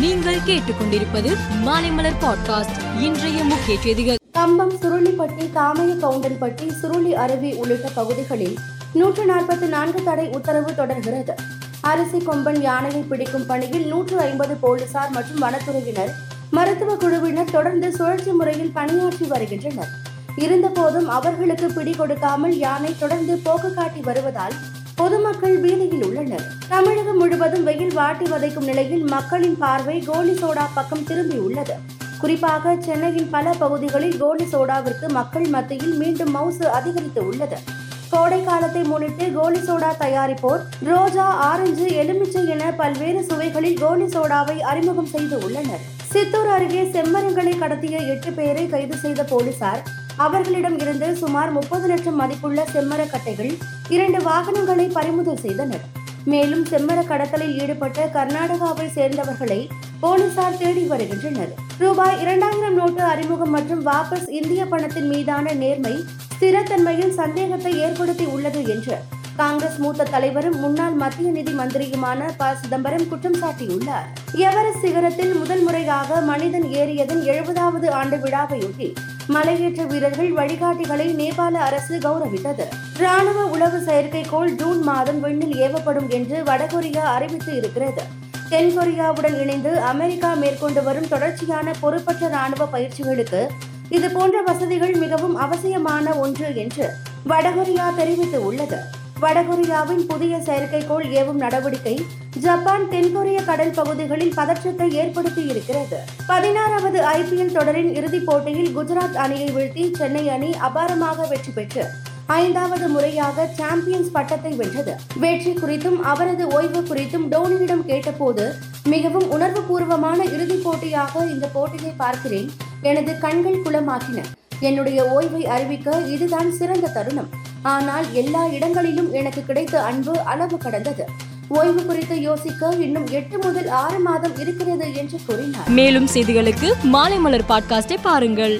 நீங்கள் கேட்டுக்கொண்டிருப்பது மாலைமலர் பாட்காஸ்ட். இன்றைய முக்கிய செய்திகள். கம்பம் சுருளிப்பட்டி தாமய கவுண்டன்பட்டி சுருளி அருவி உள்ளிட்ட பகுதிகளில் நூற்று நாற்பத்தி நான்கு தடை உத்தரவு தொடர்கிறது. அரிசி கொம்பன் யானையை பிடிக்கும் பணியில் நூற்று ஐம்பது போலீசார் மற்றும் வனத்துறையினர் மருத்துவ குழுவினர் தொடர்ந்து சுழற்சி முறையில் பணியாற்றி வருகின்றனர். இருந்தபோதும் அவர்களுக்கு பிடி கொடுக்காமல் யானை தொடர்ந்து போக்கு காட்டி வருவதால் பொதுமக்கள் பீதி உள்ளனர். தமிழகம் முழுவதும் வெயில் வாட்டி வதைக்கும் நிலையில் மக்களின் பார்வை கோலி சோடா பக்கம் திரும்பியுள்ளது குறிப்பாக சென்னையின் பல பகுதிகளில் கோலி சோடாவிற்கு மக்கள் மத்தியில் மீண்டும் மவுசு அதிகரித்து உள்ளது. கோடை காலத்தை முன்னிட்டு கோலி சோடா தயாரிப்போர் ரோஜா ஆரஞ்சு எலுமிச்சை என பல்வேறு சுவைகளில் கோலி சோடாவை அறிமுகம் செய்து உள்ளனர். சித்தூர் அருகே செம்மரங்களை கடத்திய எட்டு பேரை கைது செய்த போலீசார். அவர்களிடம் இருந்து சுமார் முப்பது லட்சம் மதிப்புள்ள செம்மரக்கட்டைகள் இரண்டு வாகனங்களை பறிமுதல் செய்தனர். மேலும் செம்மர கடத்தலில் ஈடுபட்ட கர்நாடகாவை சேர்ந்தவர்களை போலீசார் தேடி வருகின்றனர். ரூபாய் இரண்டாயிரம் நோட்டு அறிமுகம் மற்றும் வாபஸ் இந்திய பணத்தின் மீதான நேர்மை ஸ்திரத்தன்மையில் சந்தேகத்தை ஏற்படுத்தி உள்ளது என்று காங்கிரஸ் மூத்த தலைவரும் முன்னாள் மத்திய நிதி மந்திரியுமான ப. சிதம்பரம் குற்றம் சாட்டியுள்ளார். எவரெஸ்ட் சிகரத்தில் முதல் முறையாக மனிதன் ஏறியதன் எழுபதாவது ஆண்டு விழாவையொட்டி மலையேற்ற வீரர்கள் வழிகாட்டிகளை நேபாள அரசு கௌரவித்தது. ராணுவ உளவு செயற்கைக்கோள் ஜூன் மாதம் விண்ணில் ஏவப்படும் என்று வடகொரியா அறிவித்து இருக்கிறது. தென்கொரியாவுடன் இணைந்து அமெரிக்கா மேற்கொண்டு வரும் தொடர்ச்சியான பொறுப்பற்ற ராணுவ பயிற்சிகளுக்கு இது போன்ற வசதிகள் மிகவும் அவசியமான ஒன்று என்று வடகொரியா தெரிவித்து உள்ளது வடகொரியாவின் புதிய செயற்கைக்கோள் ஏவும் நடவடிக்கை ஜப்பான் தென்கொரிய கடல் பகுதிகளில் பதற்றத்தை ஏற்படுத்தி இருக்கிறது பதினாறாவது ஐபிஎல் தொடரின் இறுதிப் போட்டியில் குஜராத் அணியை வீழ்த்தி சென்னை அணி அபாரமாக வெற்றி பெற்று ஐந்தாவது முறையாக சாம்பியன்ஸ் பட்டத்தை வென்றது. வெற்றி குறித்தும் அவரது ஓய்வு குறித்தும் டோனியிடம் கேட்டபோது மிகவும் உணர்வுபூர்வமான இறுதிப் போட்டியாக இந்த போட்டியை பார்க்கிறேன் எனது கண்கள் குளமாகின என்னுடைய ஓய்வை அறிவிக்க இதுதான் சிறந்த தருணம். ஆனால் எல்லா இடங்களிலும் எனக்கு கிடைத்த அன்பு அளவு கடந்தது. ஓய்வு குறித்து யோசிக்க இன்னும் எட்டு முதல் ஆறு மாதம் இருக்கிறது என்று கூறினார். மேலும் செய்திகளுக்கு மாலை மலர் பாட்காஸ்டை பாருங்கள்.